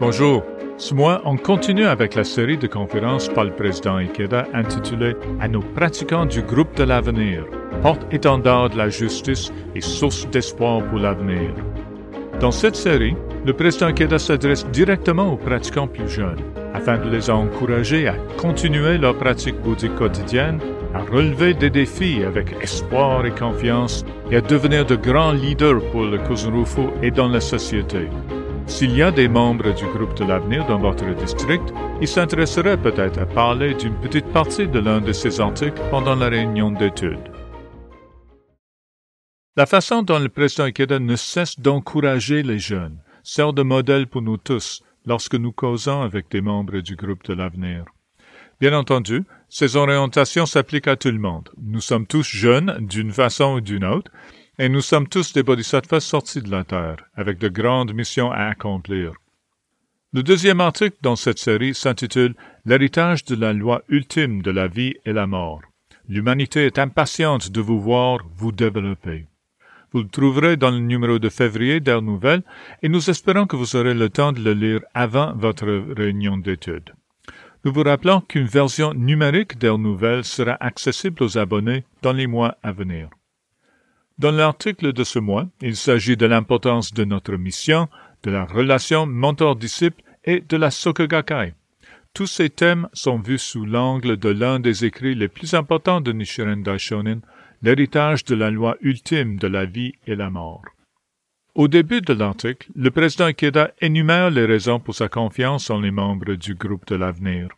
Bonjour. Ce mois, on continue avec la série de conférences par le président Ikeda intitulée À nos pratiquants du groupe de l'avenir, porte-étendard de la justice et source d'espoir pour l'avenir. Dans cette série, le président Ikeda s'adresse directement aux pratiquants plus jeunes afin de les encourager à continuer leur pratique bouddhique quotidienne, à relever des défis avec espoir et confiance et à devenir de grands leaders pour le Kuzunrufu et dans la société. S'il y a des membres du groupe de l'avenir dans votre district, ils s'intéresseraient peut-être à parler d'une petite partie de l'un de ces articles pendant la réunion d'études. La façon dont le président Ikeda ne cesse d'encourager les jeunes sert de modèle pour nous tous lorsque nous causons avec des membres du groupe de l'avenir. Bien entendu, ces orientations s'appliquent à tout le monde. Nous sommes tous jeunes d'une façon ou d'une autre, et nous sommes tous des bodhisattvas sortis de la Terre, avec de grandes missions à accomplir. Le deuxième article dans cette série s'intitule L'héritage de la loi ultime de la vie et la mort. L'humanité est impatiente de vous voir vous développer. Vous le trouverez dans le numéro de février d'Air Nouvelle et nous espérons que vous aurez le temps de le lire avant votre réunion d'études. Nous vous rappelons qu'une version numérique d'Air Nouvelle sera accessible aux abonnés dans les mois à venir. Dans l'article de ce mois, il s'agit de l'importance de notre mission, de la relation mentor-disciple et de la Sokogakai. Tous ces thèmes sont vus sous l'angle de l'un des écrits les plus importants de Nichiren Daishonin, l'héritage de la loi ultime de la vie et la mort. Au début de l'article, le président Ikeda énumère les raisons pour sa confiance en les membres du groupe de l'avenir.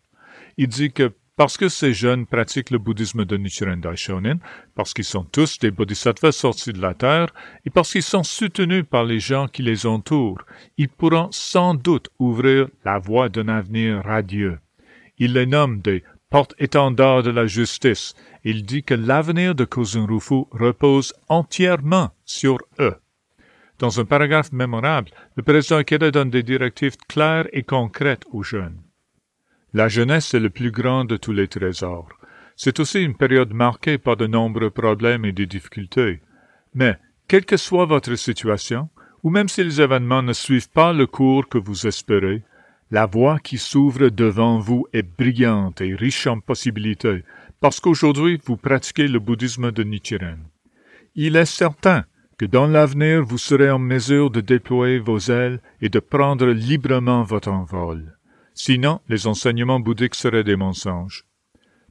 Il dit que parce que ces jeunes pratiquent le bouddhisme de Nichiren Daishonin, parce qu'ils sont tous des bodhisattvas sortis de la terre, et parce qu'ils sont soutenus par les gens qui les entourent, ils pourront sans doute ouvrir la voie d'un avenir radieux. Il les nomme des porte-étendards de la justice. Il dit que l'avenir de Kuzunrufu repose entièrement sur eux. Dans un paragraphe mémorable, le président Ikeda donne des directives claires et concrètes aux jeunes. La jeunesse est le plus grand de tous les trésors. C'est aussi une période marquée par de nombreux problèmes et des difficultés. Mais, quelle que soit votre situation, ou même si les événements ne suivent pas le cours que vous espérez, la voie qui s'ouvre devant vous est brillante et riche en possibilités, parce qu'aujourd'hui vous pratiquez le bouddhisme de Nichiren. Il est certain que dans l'avenir vous serez en mesure de déployer vos ailes et de prendre librement votre envol. Sinon, les enseignements bouddhiques seraient des mensonges.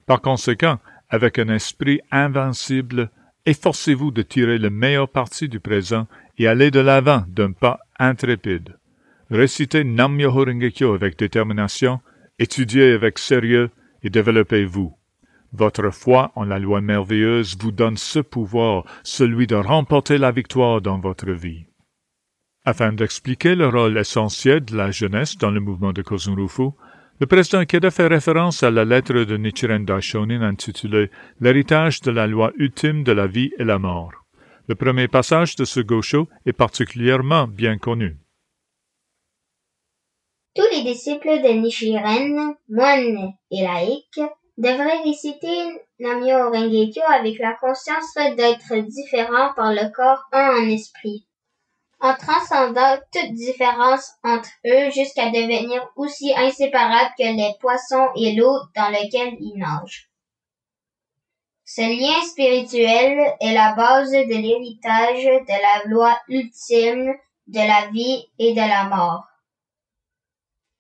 Par conséquent, avec un esprit invincible, efforcez-vous de tirer le meilleur parti du présent et aller de l'avant d'un pas intrépide. Récitez Nam Myoho avec détermination, étudiez avec sérieux et développez-vous. Votre foi en la loi merveilleuse vous donne ce pouvoir, celui de remporter la victoire dans votre vie. Afin d'expliquer le rôle essentiel de la jeunesse dans le mouvement de Kozunrufu, le président Keda fait référence à la lettre de Nichiren Daishonin intitulée L'héritage de la loi ultime de la vie et la mort. Le premier passage de ce gosho est particulièrement bien connu. Tous les disciples de Nichiren, moines et laïcs, devraient réciter Namyo Rengekyo avec la conscience d'être différents par le corps un en esprit en transcendant toute différence entre eux jusqu'à devenir aussi inséparables que les poissons et l'eau dans laquelle ils nagent. Ce lien spirituel est la base de l'héritage de la loi ultime de la vie et de la mort.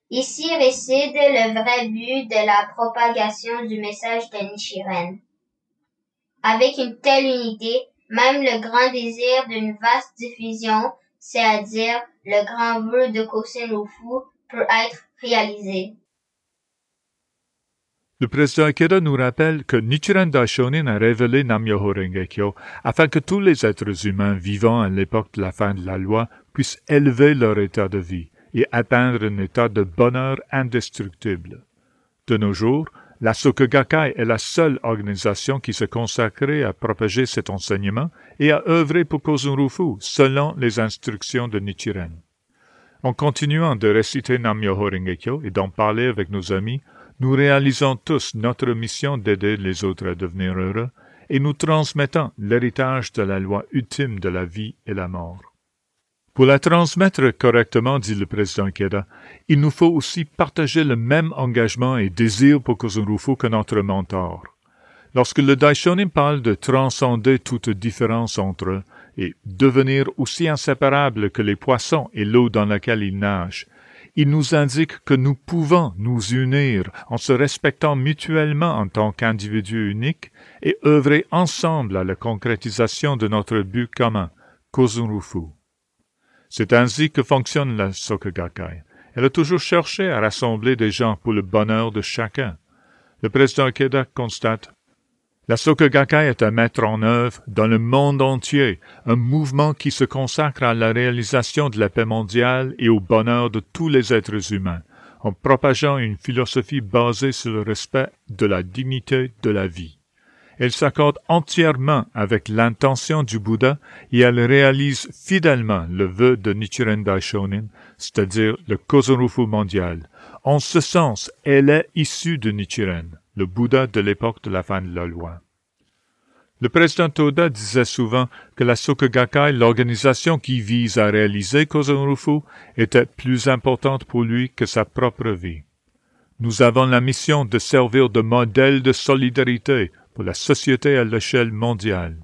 Ici réside le vrai but de la propagation du message de Nichiren. Avec une telle unité, même le grand désir d'une vaste diffusion c'est-à-dire le grand vœu de Kosen-Rufu, peut être réalisé. Le président Ikeda nous rappelle que Nichiren Daishonin a révélé Nam-myoho Renge-kyo afin que tous les êtres humains vivant à l'époque de la fin de la loi puissent élever leur état de vie et atteindre un état de bonheur indestructible. De nos jours, la Sokogakai est la seule organisation qui se consacrait à propager cet enseignement et à œuvrer pour Kozunrufu selon les instructions de Nichiren. En continuant de réciter Nam-myoho et d'en parler avec nos amis, nous réalisons tous notre mission d'aider les autres à devenir heureux et nous transmettons l'héritage de la loi ultime de la vie et la mort. Pour la transmettre correctement, dit le président Ikeda, il nous faut aussi partager le même engagement et désir pour Kozunrufu que notre mentor. Lorsque le Daishonin parle de transcender toute différence entre eux et devenir aussi inséparables que les poissons et l'eau dans laquelle ils nagent, il nous indique que nous pouvons nous unir en se respectant mutuellement en tant qu'individus uniques et œuvrer ensemble à la concrétisation de notre but commun, Kozunrufu. C'est ainsi que fonctionne la Soka Elle a toujours cherché à rassembler des gens pour le bonheur de chacun. Le président Keda constate la Soka est un maître en œuvre dans le monde entier, un mouvement qui se consacre à la réalisation de la paix mondiale et au bonheur de tous les êtres humains, en propageant une philosophie basée sur le respect de la dignité de la vie. Elle s'accorde entièrement avec l'intention du Bouddha et elle réalise fidèlement le vœu de Nichiren Daishonin, c'est-à-dire le Kozonrufu mondial. En ce sens, elle est issue de Nichiren le Bouddha de l'époque de la fin de la loi. Le président Toda disait souvent que la Soka l'organisation qui vise à réaliser Kozonrufu, était plus importante pour lui que sa propre vie. Nous avons la mission de servir de modèle de solidarité pour la société à l'échelle mondiale.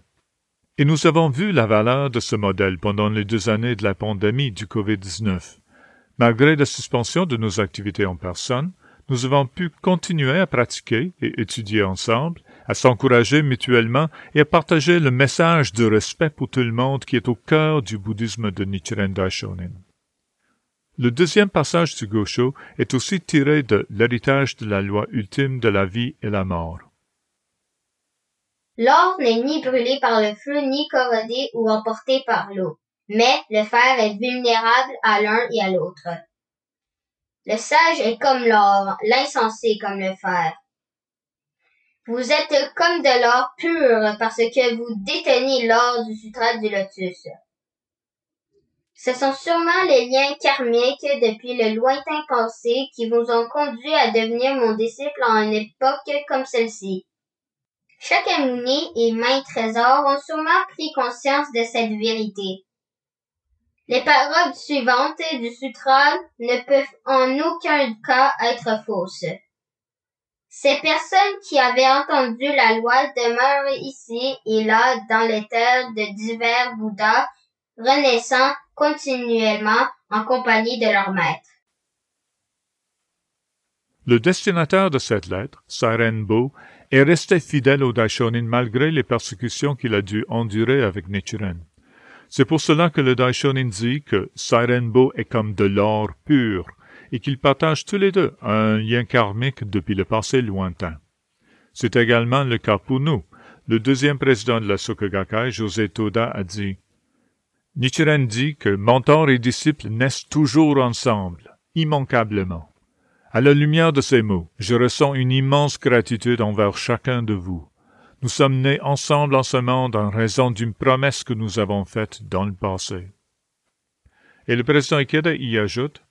Et nous avons vu la valeur de ce modèle pendant les deux années de la pandémie du Covid-19. Malgré la suspension de nos activités en personne, nous avons pu continuer à pratiquer et étudier ensemble, à s'encourager mutuellement et à partager le message de respect pour tout le monde qui est au cœur du bouddhisme de Nichiren Daishonin. Le deuxième passage du Gosho est aussi tiré de l'héritage de la loi ultime de la vie et la mort. L'or n'est ni brûlé par le feu, ni corrodé ou emporté par l'eau, mais le fer est vulnérable à l'un et à l'autre. Le sage est comme l'or, l'insensé comme le fer. Vous êtes comme de l'or pur parce que vous détenez l'or du sutra du lotus. Ce sont sûrement les liens karmiques depuis le lointain passé qui vous ont conduit à devenir mon disciple en une époque comme celle-ci. Chaque Amuni et main trésor ont sûrement pris conscience de cette vérité. Les paroles suivantes du sutra ne peuvent en aucun cas être fausses. Ces personnes qui avaient entendu la loi demeurent ici et là dans les terres de divers Bouddhas, renaissant continuellement en compagnie de leur maître. Le destinataire de cette lettre, Bo, est resté fidèle au Daishonin malgré les persécutions qu'il a dû endurer avec Nichiren. C'est pour cela que le Daishonin dit que Sairenbo est comme de l'or pur et qu'ils partagent tous les deux un lien karmique depuis le passé lointain. C'est également le cas pour nous. Le deuxième président de la Sokogakai, José Toda, a dit Nichiren dit que mentor et disciple naissent toujours ensemble, immanquablement. À la lumière de ces mots, je ressens une immense gratitude envers chacun de vous. Nous sommes nés ensemble en ce monde en raison d'une promesse que nous avons faite dans le passé. Et le président Ikeda y ajoute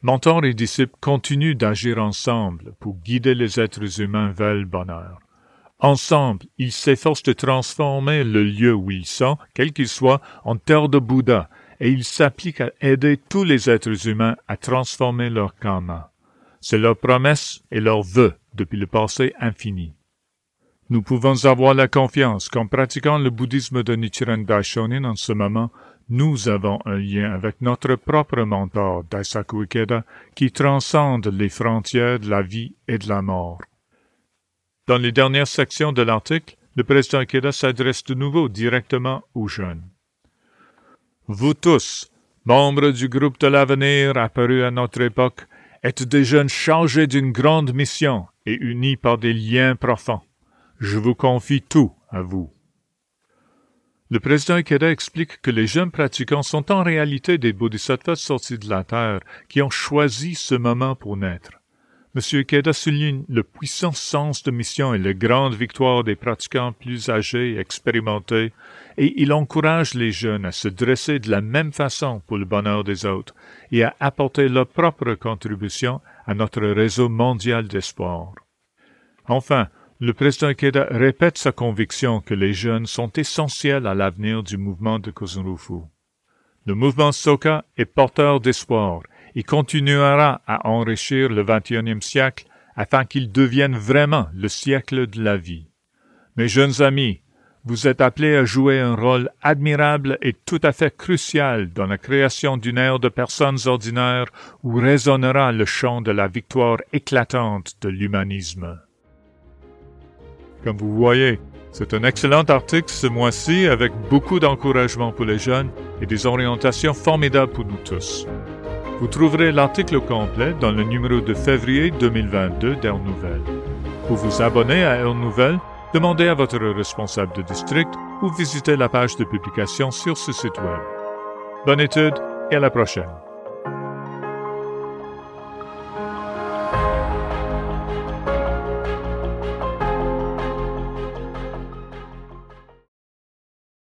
Mentor et disciples continuent d'agir ensemble pour guider les êtres humains vers le bonheur. Ensemble, ils s'efforcent de transformer le lieu où ils sont, quel qu'il soit, en terre de Bouddha, et ils s'appliquent à aider tous les êtres humains à transformer leur karma. C'est leur promesse et leur vœu depuis le passé infini. Nous pouvons avoir la confiance qu'en pratiquant le bouddhisme de Nichiren Daishonin en ce moment, nous avons un lien avec notre propre mentor, Daisaku Ikeda, qui transcende les frontières de la vie et de la mort. Dans les dernières sections de l'article, le président Ikeda s'adresse de nouveau directement aux jeunes. Vous tous, membres du groupe de l'avenir apparu à notre époque, êtes des jeunes chargés d'une grande mission et unis par des liens profonds. Je vous confie tout à vous. Le président Ikeda explique que les jeunes pratiquants sont en réalité des bodhisattvas sortis de la terre qui ont choisi ce moment pour naître. M. Ikeda souligne le puissant sens de mission et les grandes victoires des pratiquants plus âgés et expérimentés, et il encourage les jeunes à se dresser de la même façon pour le bonheur des autres et à apporter leur propre contribution à notre réseau mondial d'espoir. Enfin, le président Ikeda répète sa conviction que les jeunes sont essentiels à l'avenir du mouvement de Kozunrufu. Le mouvement Soka est porteur d'espoir et continuera à enrichir le XXIe siècle afin qu'il devienne vraiment le siècle de la vie. Mes jeunes amis, vous êtes appelés à jouer un rôle admirable et tout à fait crucial dans la création d'une ère de personnes ordinaires où résonnera le chant de la victoire éclatante de l'humanisme. Comme vous voyez, c'est un excellent article ce mois-ci avec beaucoup d'encouragement pour les jeunes et des orientations formidables pour nous tous. Vous trouverez l'article complet dans le numéro de février 2022 d'Air Nouvelle. Pour vous abonner à Air Nouvelle, demandez à votre responsable de district ou visitez la page de publication sur ce site web. Bonne étude et à la prochaine.